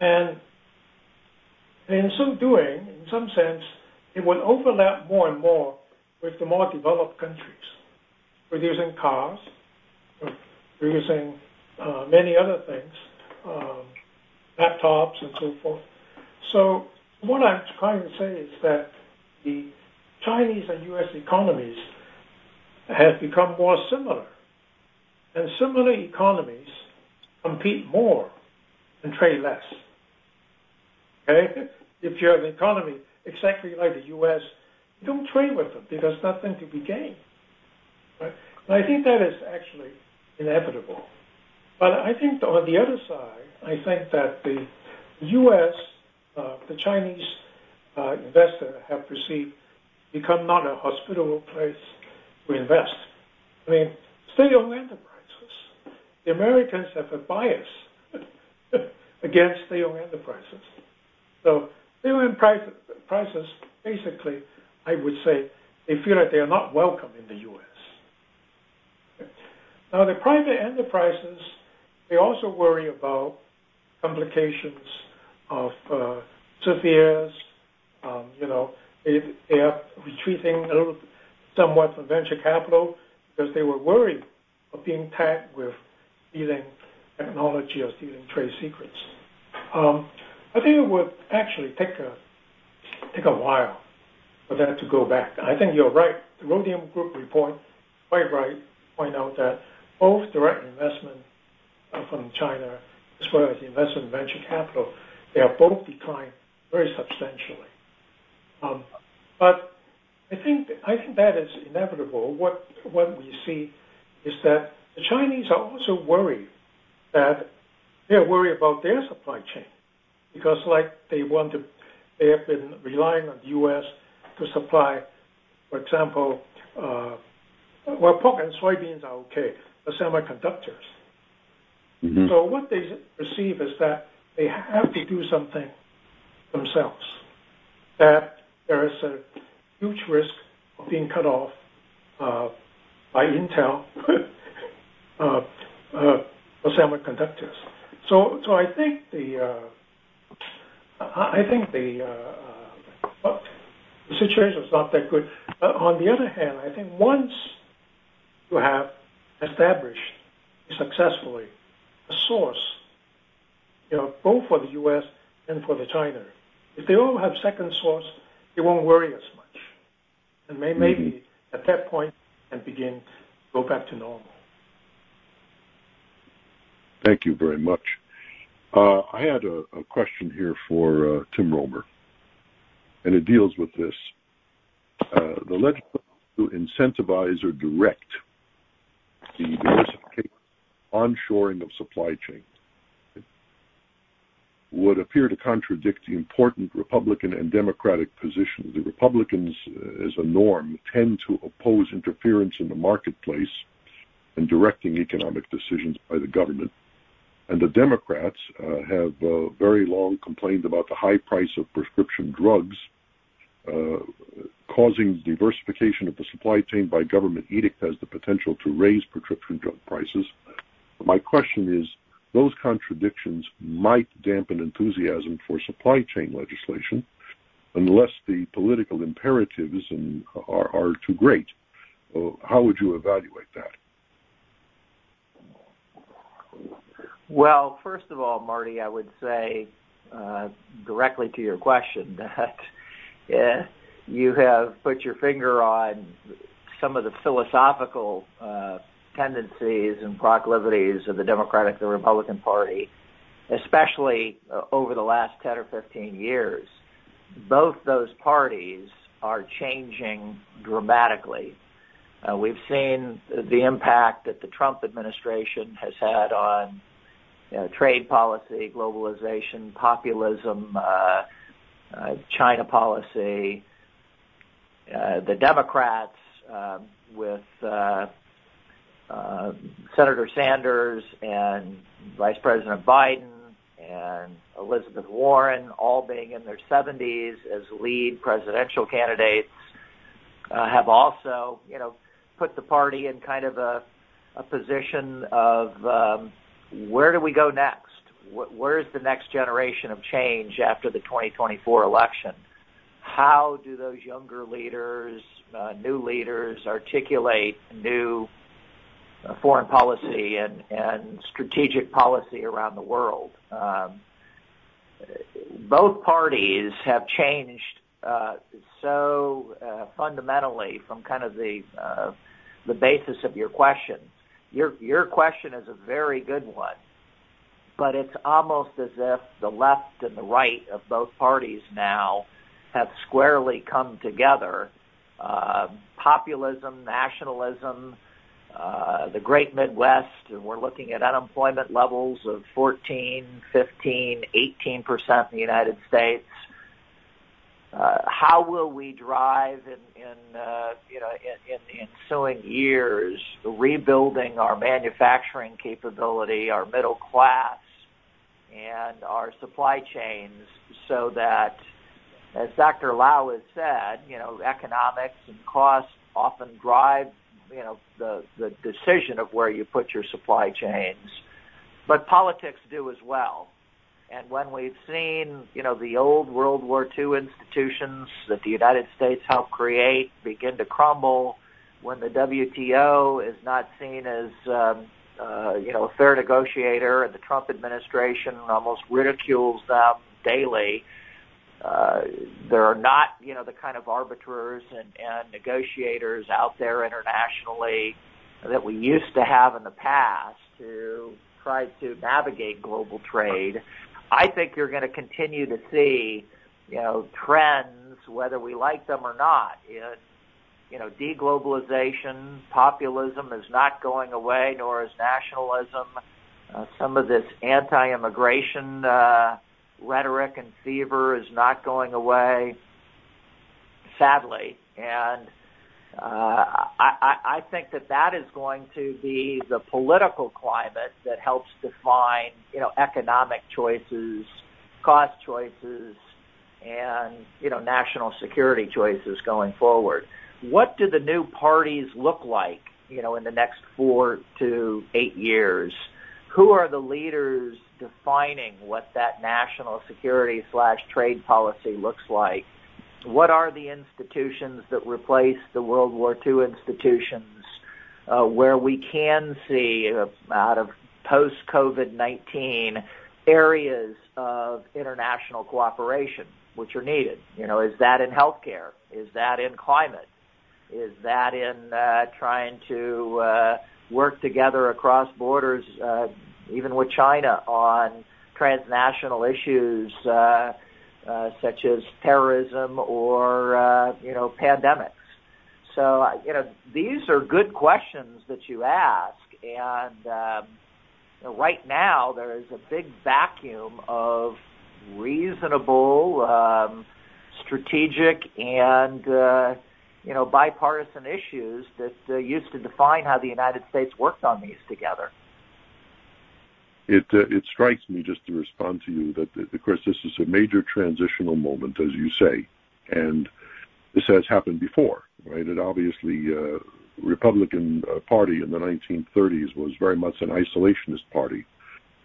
And in so doing, in some sense, it will overlap more and more with the more developed countries, producing cars, producing uh, many other things, um, laptops and so forth. So what I'm trying to say is that the Chinese and U.S. economies has become more similar. And similar economies compete more and trade less. Okay? If you have an economy exactly like the U.S., you don't trade with them because nothing to be gained. Right? I think that is actually inevitable. But I think on the other side, I think that the U.S., uh, the Chinese uh, investor have perceived become not a hospitable place to invest. I mean, state-owned enterprises. The Americans have a bias against state-owned enterprises. So state-owned prices, basically, I would say, they feel like they are not welcome in the U.S. Now, the private enterprises, they also worry about complications of uh, CFIUS. Um, you know, they, they are retreating a little somewhat from venture capital because they were worried of being tagged with stealing technology or stealing trade secrets. Um, I think it would actually take a while for that to go back. I think you're right. The Rhodium Group report, quite right, point out that both direct investment uh, from China as well as investment venture capital, they have both declined very substantially. Um, but I think I think that is inevitable. What what we see is that the Chinese are also worried that they are worried about their supply chain because, like, they want to, they have been relying on the U.S. to supply, for example, uh, well, pork and soybeans are okay, but semiconductors. Mm-hmm. So what they perceive is that they have to do something themselves. That there is a huge risk of being cut off uh, by Intel uh, uh, for semiconductors. So, so I think the I think the, the situation is not that good. On the other hand, I think once you have established successfully a source, both for the U.S. and for the China, if they all have second source, they won't worry as much, and may, maybe mm-hmm. at that point and begin to go back to normal. Thank you very much. Uh, I had a, a, question here for uh, Tim Roemer, and it deals with this. Uh, the legislation to incentivize or direct the diversification, onshoring of supply chain would appear to contradict the important Republican and Democratic positions. The Republicans, uh, as a norm, tend to oppose interference in the marketplace and directing economic decisions by the government. And the Democrats uh, have uh, very long complained about the high price of prescription drugs, uh, causing diversification of the supply chain by government edict has the potential to raise prescription drug prices. My question is, those contradictions might dampen enthusiasm for supply chain legislation unless the political imperatives are, are too great. how would you evaluate that? Well, first of all, Marty, I would say uh, directly to your question that yeah, you have put your finger on some of the philosophical uh, tendencies and proclivities of the Democratic and Republican Party, especially uh, over the last 10 or 15 years. Both those parties are changing dramatically. Uh, we've seen the impact that the Trump administration has had on you know, trade policy, globalization, populism, uh, uh, China policy. Uh, the Democrats uh, with uh, Senator Sanders and Vice President Biden and Elizabeth Warren all being in their 70s as lead presidential candidates uh, have also, you know, put the party in kind of a, a position of um, where do we go next? Where's the next generation of change after the 2024 election? How do those younger leaders, uh, new leaders, articulate new foreign policy and, strategic policy around the world? Um, both parties have changed uh, so uh, fundamentally from kind of the uh, the basis of your question your your question is a very good one, but it's almost as if the left and the right of both parties now have squarely come together. Uh, populism, nationalism, uh, the great Midwest, and we're looking at unemployment levels of 14, 15, 18 percent in the United States. Uh, how will we drive in, in uh, you know in, in the ensuing years rebuilding our manufacturing capability, our middle class, and our supply chains so that, as Dr. Lau has said, you know economics and costs often drive you know the the decision of where you put your supply chains, but politics do as well. And when we've seen, you know, the old World War II institutions that the United States helped create begin to crumble, when the WTO is not seen as, um, uh, you know, a fair negotiator, and the Trump administration almost ridicules them daily, uh, there are not, you know, the kind of arbiters and, and negotiators out there internationally that we used to have in the past to try to navigate global trade. I think you're going to continue to see, you know, trends, whether we like them or not, in, you know, deglobalization, populism is not going away, nor is nationalism. Uh, some of this anti-immigration uh, rhetoric and fever is not going away, sadly. And uh, I, I think that that is going to be the political climate that helps define, you know, economic choices, cost choices, and you know, national security choices going forward. What do the new parties look like, you know, in the next four to eight years? Who are the leaders defining what that national security slash trade policy looks like? what are the institutions that replace the World War II institutions uh, where we can see uh, out of post COVID 19 areas of international cooperation which are needed? You know, is that in healthcare? Is that in climate? Is that in uh, trying to uh, work together across borders, uh, even with China, on transnational issues? Uh, uh, such as terrorism or uh, you know pandemics. So you know these are good questions that you ask, and um, you know, right now there is a big vacuum of reasonable, um, strategic, and uh, you know bipartisan issues that uh, used to define how the United States worked on these together. It uh, it strikes me just to respond to you that of course this is a major transitional moment, as you say, and this has happened before, right? It obviously uh, Republican uh, Party in the 1930s was very much an isolationist party.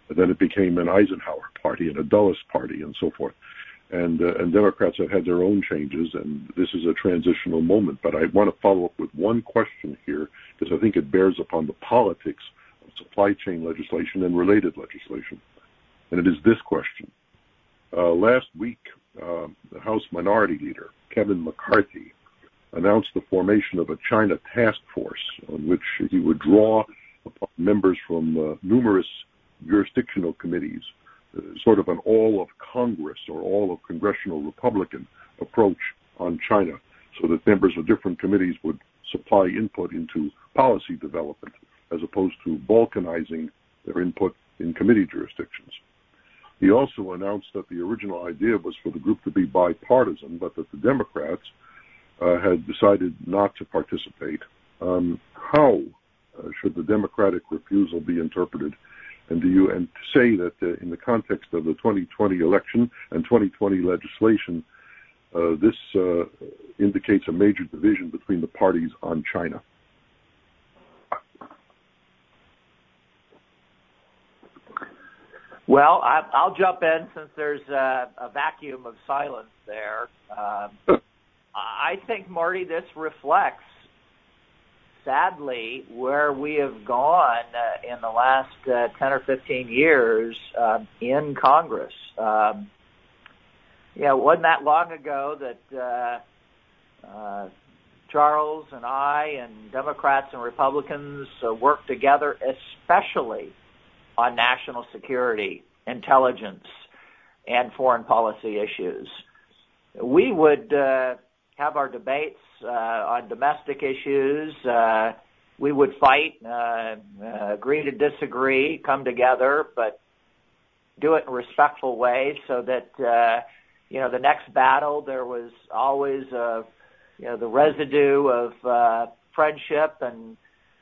And then it became an Eisenhower party and a Dulles party and so forth. And uh, and Democrats have had their own changes, and this is a transitional moment. But I want to follow up with one question here because I think it bears upon the politics of supply chain legislation and related legislation. And it is this question. Uh, last week, uh, the House Minority Leader, Kevin McCarthy, announced the formation of a China task force on which he would draw upon members from uh, numerous jurisdictional committees, sort of an all of Congress or all of congressional Republican approach on China, so that members of different committees would supply input into policy development as opposed to balkanizing their input in committee jurisdictions. He also announced that the original idea was for the group to be bipartisan, but that the Democrats uh, had decided not to participate. Um, how uh, should the Democratic refusal be interpreted? And do you and say that uh, in the context of the 2020 election and 2020 legislation, uh, this uh, indicates a major division between the parties on China? Well, I, I'll jump in since there's a, a vacuum of silence there. Um, I think, Marty, this reflects, sadly, where we have gone uh, in the last uh, 10 or 15 years uh, in Congress. Um, yeah, it wasn't that long ago that uh, uh, Charles and I and Democrats and Republicans uh, worked together, especially on national security, intelligence, and foreign policy issues. We would uh, have our debates uh, on domestic issues, uh, we would fight, uh, uh, agree to disagree, come together, but do it in a respectful way so that uh, you know the next battle there was always uh, you know the residue of uh, friendship and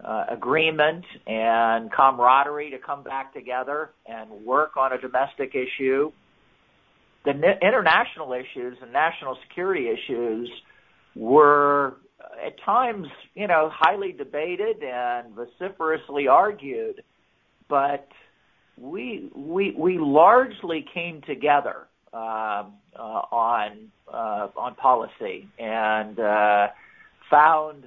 uh, agreement and camaraderie to come back together and work on a domestic issue. The international issues and national security issues were at times, you know, highly debated and vociferously argued, but we we we largely came together uh, uh, on uh, on policy and uh, found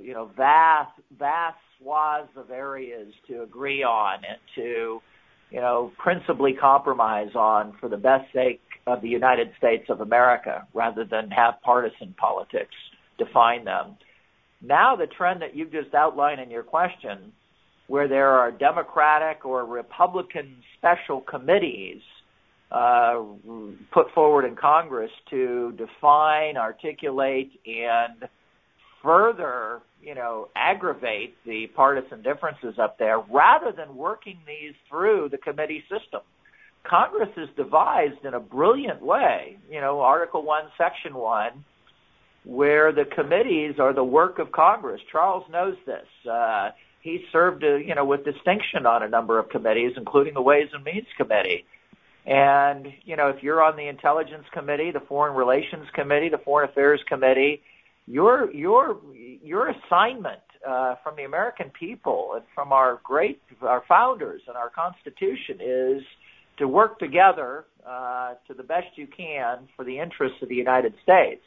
you know vast vast swaths of areas to agree on and to you know principally compromise on for the best sake of the United States of America rather than have partisan politics define them. Now the trend that you've just outlined in your question, where there are Democratic or Republican special committees uh, put forward in Congress to define, articulate, and further, you know, aggravate the partisan differences up there, rather than working these through the committee system. Congress is devised in a brilliant way, you know, Article 1, Section 1, where the committees are the work of Congress. Charles knows this. Uh, he served, uh, you know, with distinction on a number of committees, including the Ways and Means Committee. And you know, if you're on the Intelligence Committee, the Foreign Relations Committee, the Foreign Affairs Committee, your your your assignment uh, from the American people and from our great our founders and our Constitution is to work together uh, to the best you can for the interests of the United States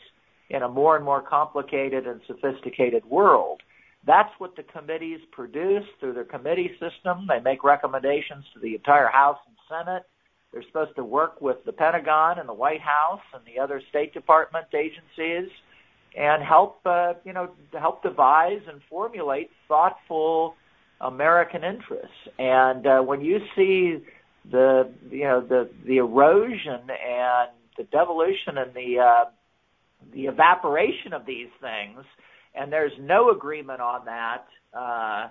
in a more and more complicated and sophisticated world. That's what the committees produce through their committee system. They make recommendations to the entire House and Senate. They're supposed to work with the Pentagon and the White House and the other State Department agencies and help, uh, you know, help devise and formulate thoughtful American interests. And uh, when you see the, you know, the the erosion and the devolution and the uh, the evaporation of these things, and there's no agreement on that, uh,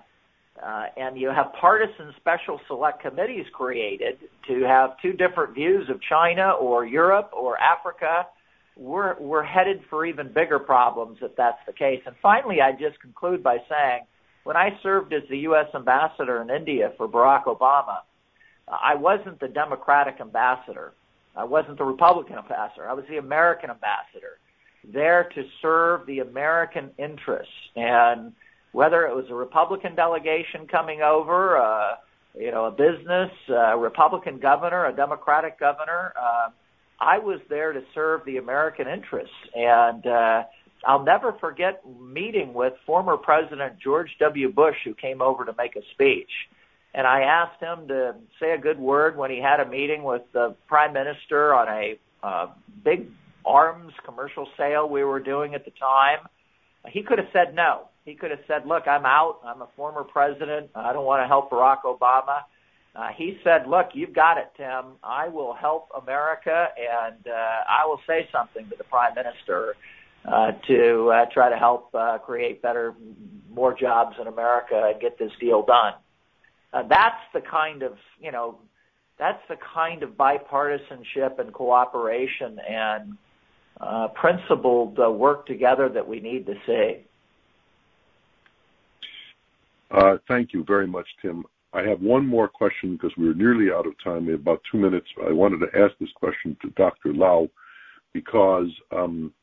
uh, and you have partisan special select committees created to have two different views of China or Europe or Africa, we're, we're headed for even bigger problems if that's the case. And finally, I just conclude by saying, when I served as the U.S. ambassador in India for Barack Obama, I wasn't the Democratic ambassador. I wasn't the Republican ambassador. I was the American ambassador there to serve the American interests. And whether it was a Republican delegation coming over, uh, you know, a business, a Republican governor, a Democratic governor, uh, I was there to serve the American interests. And uh, I'll never forget meeting with former President George W. Bush, who came over to make a speech. And I asked him to say a good word when he had a meeting with the Prime Minister on a uh, big arms commercial sale we were doing at the time. He could have said no. He could have said, look, I'm out. I'm a former president. I don't want to help Barack Obama. Uh, he said, look, you've got it, Tim. I will help America and uh, I will say something to the prime minister uh, to uh, try to help uh, create better, more jobs in America and get this deal done. Uh, that's the kind of, you know, that's the kind of bipartisanship and cooperation and uh, principled uh, work together that we need to see. Uh, thank you very much, Tim. I have one more question because we're nearly out of time. We have about two minutes. I wanted to ask this question to Dr. Lau because um,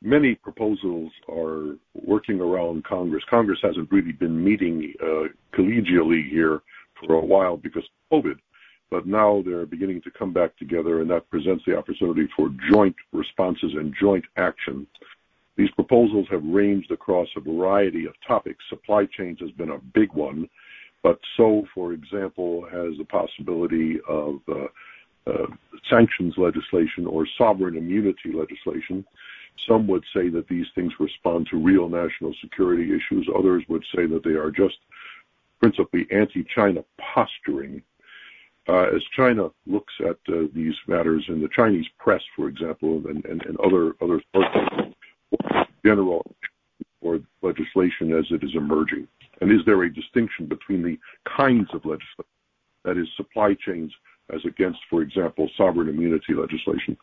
many proposals are working around Congress. Congress hasn't really been meeting uh, collegially here for a while because of COVID but now they're beginning to come back together, and that presents the opportunity for joint responses and joint action. These proposals have ranged across a variety of topics. Supply chains has been a big one, but so, for example, has the possibility of uh, uh, sanctions legislation or sovereign immunity legislation. Some would say that these things respond to real national security issues. Others would say that they are just principally anti-China posturing uh, as China looks at these matters in the Chinese press, for example, and, other sources, general or legislation as it is emerging. And is there a distinction between the kinds of legislation, that is, supply chains, as against, for example, sovereign immunity legislation?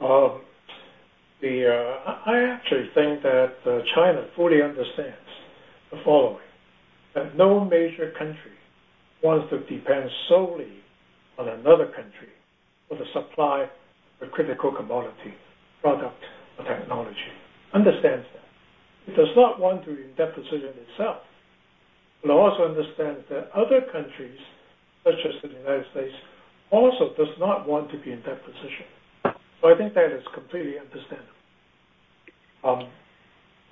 Um, the, uh, I actually think that uh, China fully understands the following that no major country wants to depend solely on another country for the supply of a critical commodity, product, or technology. Understands that. It does not want to be in that position itself, but also understands that other countries, such as the United States, also does not want to be in that position. So I think that is completely understandable. Um,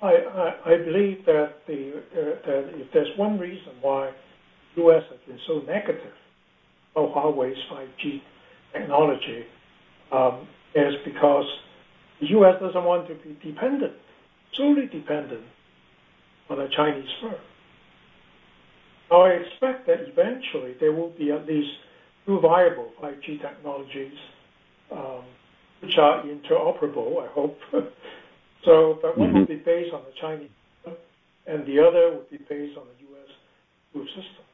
I, I, I, believe that, the, uh, that if there's one reason why the U.S. has been so negative about Huawei's 5G technology, um, is because the U.S. doesn't want to be dependent, solely dependent on a Chinese firm. Now, I expect that eventually there will be at least two viable 5G technologies um, which are interoperable, I hope. so, but one mm-hmm. will be based on the Chinese and the other will be based on the U.S. system.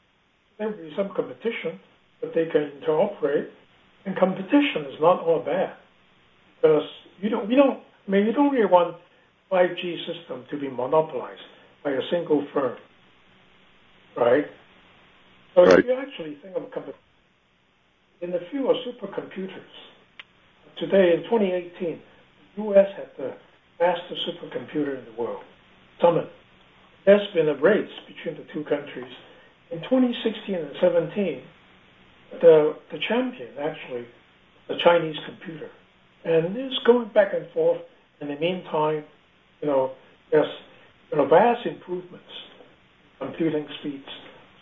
There will be some competition, but they can interoperate. And competition is not all bad because you don't, you don't, I mean, you don't really want 5G system to be monopolized by a single firm, right? So right. if you actually think of a company in the field of supercomputers, today in 2018, the U.S. had the fastest supercomputer in the world, Summit. There's been a race between the two countries. In 2016 and 17, the the champion actually, the Chinese computer, and it's going back and forth. In the meantime, there's vast improvements in computing speeds,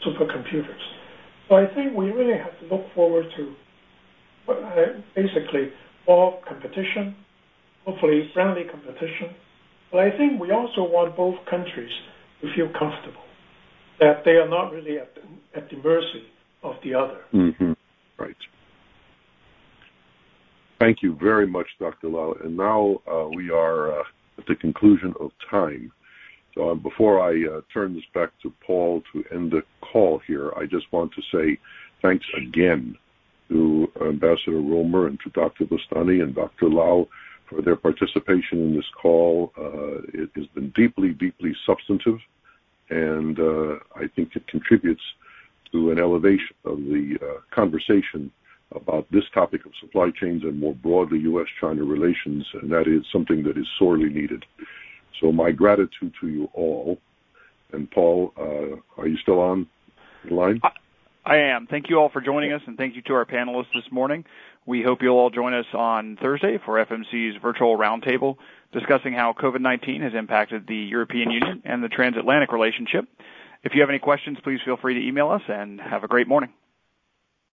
supercomputers. So I think we really have to look forward to uh, basically more competition, hopefully friendly competition. But I think we also want both countries to feel comfortable that they are not really at the, mercy of the other. Mm-hmm. Right. Thank you very much, Dr. Lau. And now uh, we are uh, at the conclusion of time. So um, before I uh, turn this back to Paul to end the call here, I just want to say thanks again to Ambassador Roemer and to Dr. Boustany and Dr. Lau for their participation in this call. Uh, it has been deeply, deeply substantive, and uh, I think it contributes to an elevation of the uh, conversation about this topic of supply chains and more broadly U.S.-China relations, and that is something that is sorely needed. So my gratitude to you all. And Paul, uh, are you still on the line? I am. Thank you all for joining us, and thank you to our panelists this morning. We hope you'll all join us on Thursday for FMC's virtual roundtable discussing how COVID-19 has impacted the European Union and the transatlantic relationship. If you have any questions, please feel free to email us, and have a great morning.